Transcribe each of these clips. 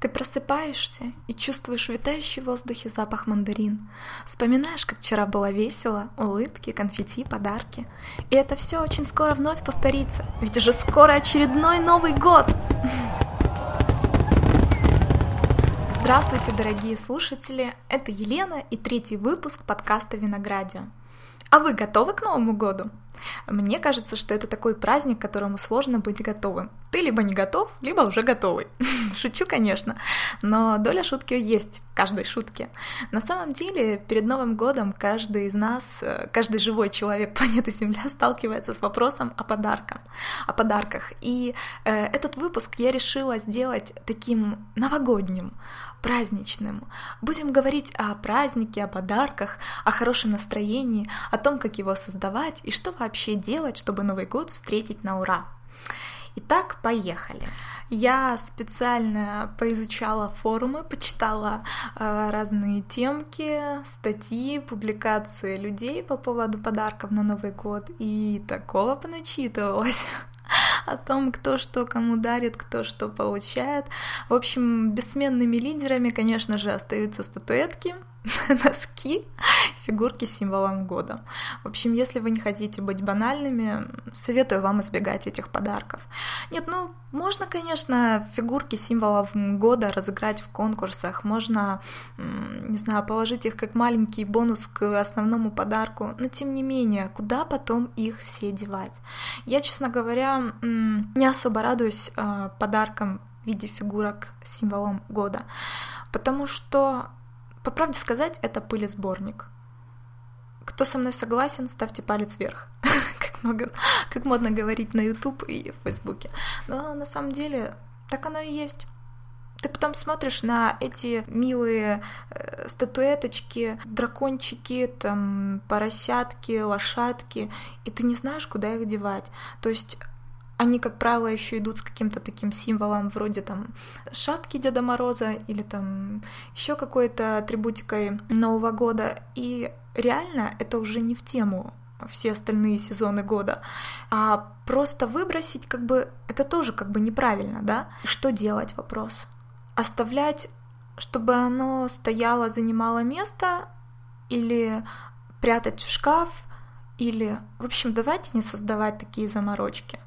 Ты просыпаешься и чувствуешь витающий в воздухе запах мандарин. Вспоминаешь, как вчера было весело, улыбки, конфетти, подарки. И это все очень скоро вновь повторится, ведь уже скоро очередной Новый год! Здравствуйте, дорогие слушатели! Это Елена и третий выпуск подкаста «Виноградио». А вы готовы к Новому году? Мне кажется, что это такой праздник, к которому сложно быть готовым. Ты либо не готов, либо уже готовый. Шучу, конечно, но доля шутки есть в каждой шутке. На самом деле, перед Новым годом каждый из нас, э, каждый живой человек планеты Земля сталкивается с вопросом о подарках. О подарках. И э, этот выпуск я решила сделать таким новогодним, праздничным. Будем говорить о празднике, о подарках, о хорошем настроении, о том, как его создавать и что вообще делать, чтобы Новый год встретить на ура. Итак, поехали. Я специально поизучала форумы, почитала э, разные темки, статьи, публикации людей по поводу подарков на Новый год, и такого поначитывалось о том, кто что кому дарит, кто что получает. В общем, бессменными лидерами, конечно же, остаются статуэтки, носки, фигурки с символом года. В общем, если вы не хотите быть банальными, советую вам избегать этих подарков. Нет, ну, можно, конечно, фигурки символов года разыграть в конкурсах, можно, не знаю, положить их как маленький бонус к основному подарку, но тем не менее, куда потом их все девать? Я, честно говоря, не особо радуюсь а, подаркам в виде фигурок с символом года, потому что по правде сказать, это пылесборник. Кто со мной согласен, ставьте палец вверх. как, много, как модно говорить на YouTube и в Фейсбуке. Но на самом деле так оно и есть. Ты потом смотришь на эти милые э, статуэточки, дракончики, там, поросятки, лошадки, и ты не знаешь, куда их девать. То есть они, как правило, еще идут с каким-то таким символом вроде там шапки Деда Мороза или там еще какой-то атрибутикой Нового года. И реально это уже не в тему все остальные сезоны года, а просто выбросить как бы это тоже как бы неправильно, да? Что делать вопрос? Оставлять, чтобы оно стояло, занимало место или прятать в шкаф, или, в общем, давайте не создавать такие заморочки.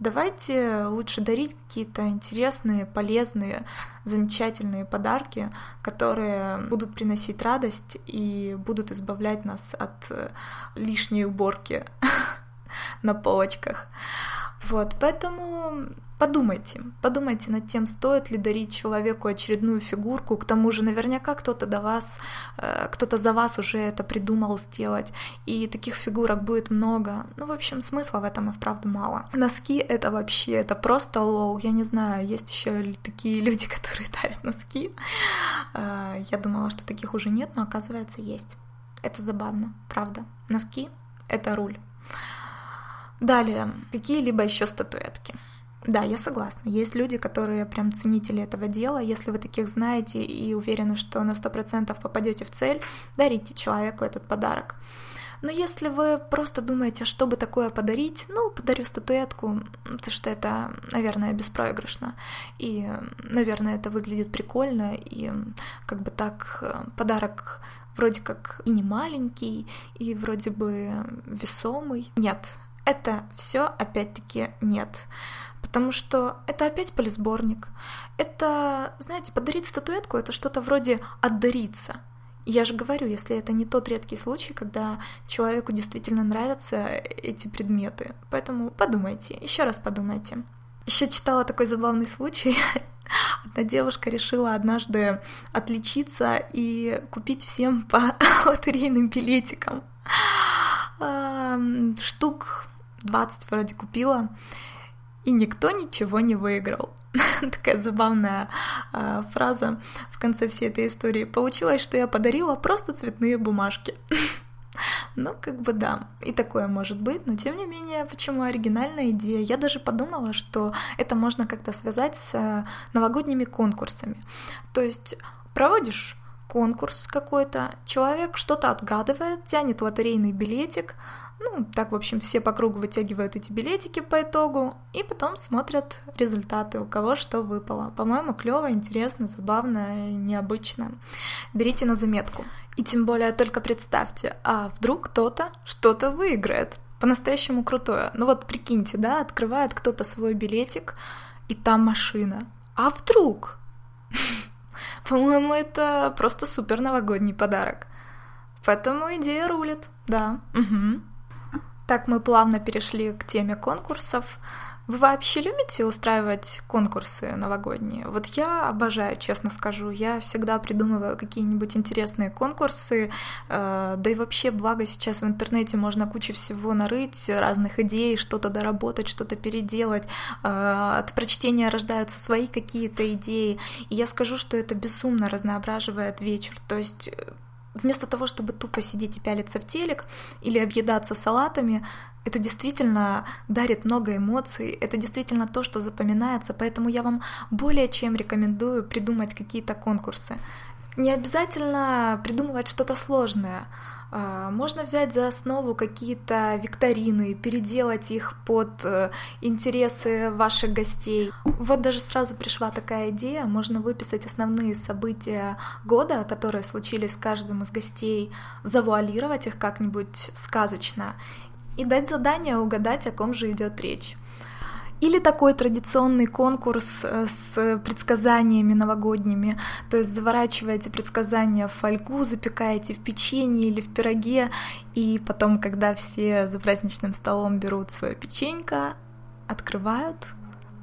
Давайте лучше дарить какие-то интересные, полезные, замечательные подарки, которые будут приносить радость и будут избавлять нас от э, лишней уборки на полочках. Вот, поэтому подумайте, подумайте над тем, стоит ли дарить человеку очередную фигурку, к тому же наверняка кто-то до вас, э, кто-то за вас уже это придумал сделать, и таких фигурок будет много. Ну, в общем, смысла в этом и вправду мало. Носки — это вообще, это просто лол, я не знаю, есть еще такие люди, которые дарят носки. Э, я думала, что таких уже нет, но оказывается есть. Это забавно, правда. Носки — это руль. Далее, какие-либо еще статуэтки. Да, я согласна. Есть люди, которые прям ценители этого дела. Если вы таких знаете и уверены, что на 100% попадете в цель, дарите человеку этот подарок. Но если вы просто думаете, что бы такое подарить, ну, подарю статуэтку, потому что это, наверное, беспроигрышно. И, наверное, это выглядит прикольно, и как бы так подарок вроде как и не маленький, и вроде бы весомый. Нет, это все опять-таки нет. Потому что это опять полисборник. Это, знаете, подарить статуэтку это что-то вроде отдариться. Я же говорю, если это не тот редкий случай, когда человеку действительно нравятся эти предметы. Поэтому подумайте, еще раз подумайте. Еще читала такой забавный случай. Одна девушка решила однажды отличиться и купить всем по лотерейным билетикам. Штук 20 вроде купила, и никто ничего не выиграл. Такая забавная э, фраза в конце всей этой истории. Получилось, что я подарила просто цветные бумажки. Ну, как бы да, и такое может быть, но тем не менее, почему оригинальная идея? Я даже подумала, что это можно как-то связать с э, новогодними конкурсами. То есть проводишь конкурс какой-то, человек что-то отгадывает, тянет лотерейный билетик, ну, так, в общем, все по кругу вытягивают эти билетики по итогу, и потом смотрят результаты, у кого что выпало. По-моему, клево, интересно, забавно, необычно. Берите на заметку. И тем более только представьте, а вдруг кто-то что-то выиграет. По-настоящему крутое. Ну вот прикиньте, да, открывает кто-то свой билетик, и там машина. А вдруг? По-моему, это просто супер новогодний подарок. Поэтому идея рулит, да. Угу. Так мы плавно перешли к теме конкурсов. Вы вообще любите устраивать конкурсы новогодние? Вот я обожаю, честно скажу. Я всегда придумываю какие-нибудь интересные конкурсы. Э, да и вообще, благо сейчас в интернете можно кучу всего нарыть, разных идей, что-то доработать, что-то переделать. Э, от прочтения рождаются свои какие-то идеи. И я скажу, что это безумно разноображивает вечер. То есть э, вместо того, чтобы тупо сидеть и пялиться в телек или объедаться салатами, это действительно дарит много эмоций, это действительно то, что запоминается, поэтому я вам более чем рекомендую придумать какие-то конкурсы. Не обязательно придумывать что-то сложное. А, можно взять за основу какие-то викторины, переделать их под э, интересы ваших гостей. Вот даже сразу пришла такая идея, можно выписать основные события года, которые случились с каждым из гостей, завуалировать их как-нибудь сказочно и дать задание угадать, о ком же идет речь. Или такой традиционный конкурс э, с предсказаниями новогодними, то есть заворачиваете предсказания в фольгу, запекаете в печенье или в пироге, и потом, когда все за праздничным столом берут свое печенька, открывают,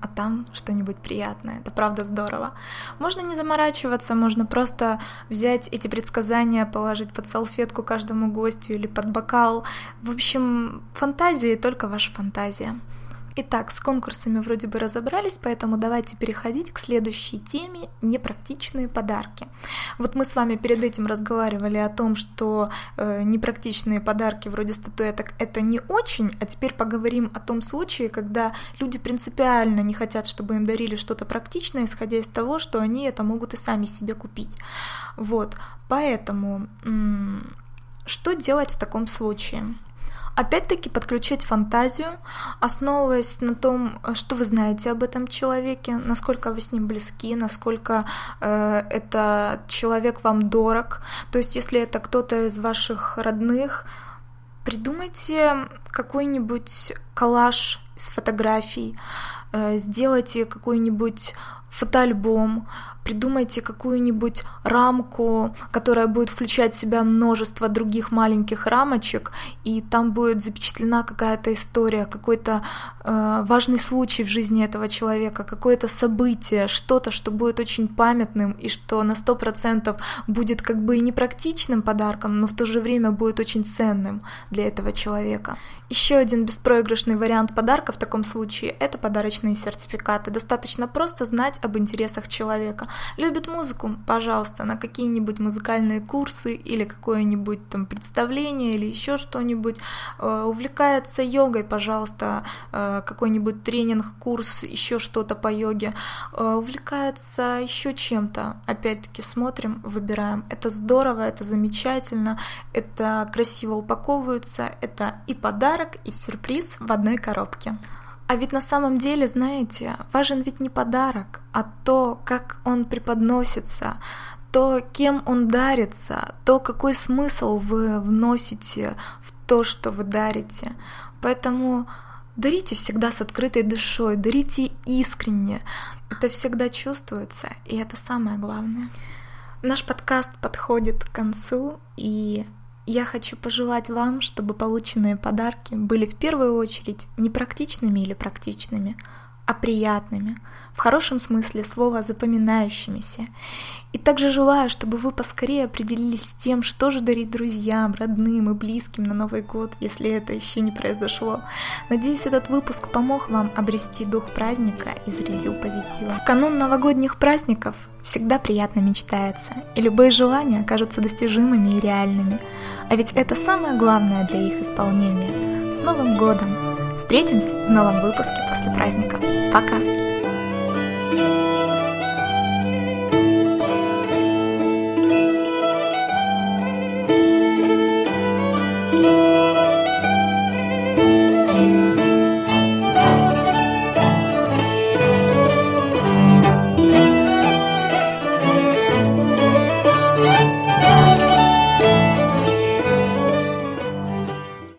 а там что-нибудь приятное. Это правда здорово. Можно не заморачиваться, можно просто взять эти предсказания, положить под салфетку каждому гостю или под бокал. В общем, фантазия только ваша фантазия. Итак, с конкурсами вроде бы разобрались, поэтому давайте переходить к следующей теме – непрактичные подарки. Вот мы с вами перед этим разговаривали о том, что э, непрактичные подарки вроде статуэток – это не очень, а теперь поговорим о том случае, когда люди принципиально не хотят, чтобы им дарили что-то практичное, исходя из того, что они это могут и сами себе купить. Вот, поэтому что делать в таком случае? Опять-таки подключать фантазию, основываясь на том, что вы знаете об этом человеке, насколько вы с ним близки, насколько э, это человек вам дорог. То есть, если это кто-то из ваших родных, придумайте какой-нибудь коллаж из фотографий, э, сделайте какой-нибудь фотоальбом, придумайте какую-нибудь рамку, которая будет включать в себя множество других маленьких рамочек, и там будет запечатлена какая-то история, какой-то э, важный случай в жизни этого человека, какое-то событие, что-то, что будет очень памятным и что на сто процентов будет как бы и непрактичным подарком, но в то же время будет очень ценным для этого человека. Еще один беспроигрышный вариант подарка в таком случае – это подарочные сертификаты. Достаточно просто знать об интересах человека. Любит музыку? Пожалуйста, на какие-нибудь музыкальные курсы или какое-нибудь там представление или еще что-нибудь. Э, увлекается йогой? Пожалуйста, э, какой-нибудь тренинг, курс, еще что-то по йоге. Э, увлекается еще чем-то? Опять-таки смотрим, выбираем. Это здорово, это замечательно, это красиво упаковывается, это и подарок, подарок и сюрприз в одной коробке. А ведь на самом деле, знаете, важен ведь не подарок, а то, как он преподносится, то, кем он дарится, то, какой смысл вы вносите в то, что вы дарите. Поэтому дарите всегда с открытой душой, дарите искренне. Это всегда чувствуется, и это самое главное. Наш подкаст подходит к концу, и я хочу пожелать вам, чтобы полученные подарки были в первую очередь не практичными или практичными, а приятными, в хорошем смысле слова запоминающимися. И также желаю, чтобы вы поскорее определились с тем, что же дарить друзьям, родным и близким на Новый год, если это еще не произошло. Надеюсь, этот выпуск помог вам обрести дух праздника и зарядил позитивом. В канун новогодних праздников всегда приятно мечтается, и любые желания кажутся достижимыми и реальными. А ведь это самое главное для их исполнения. С Новым годом! Встретимся в новом выпуске после праздника. Пока!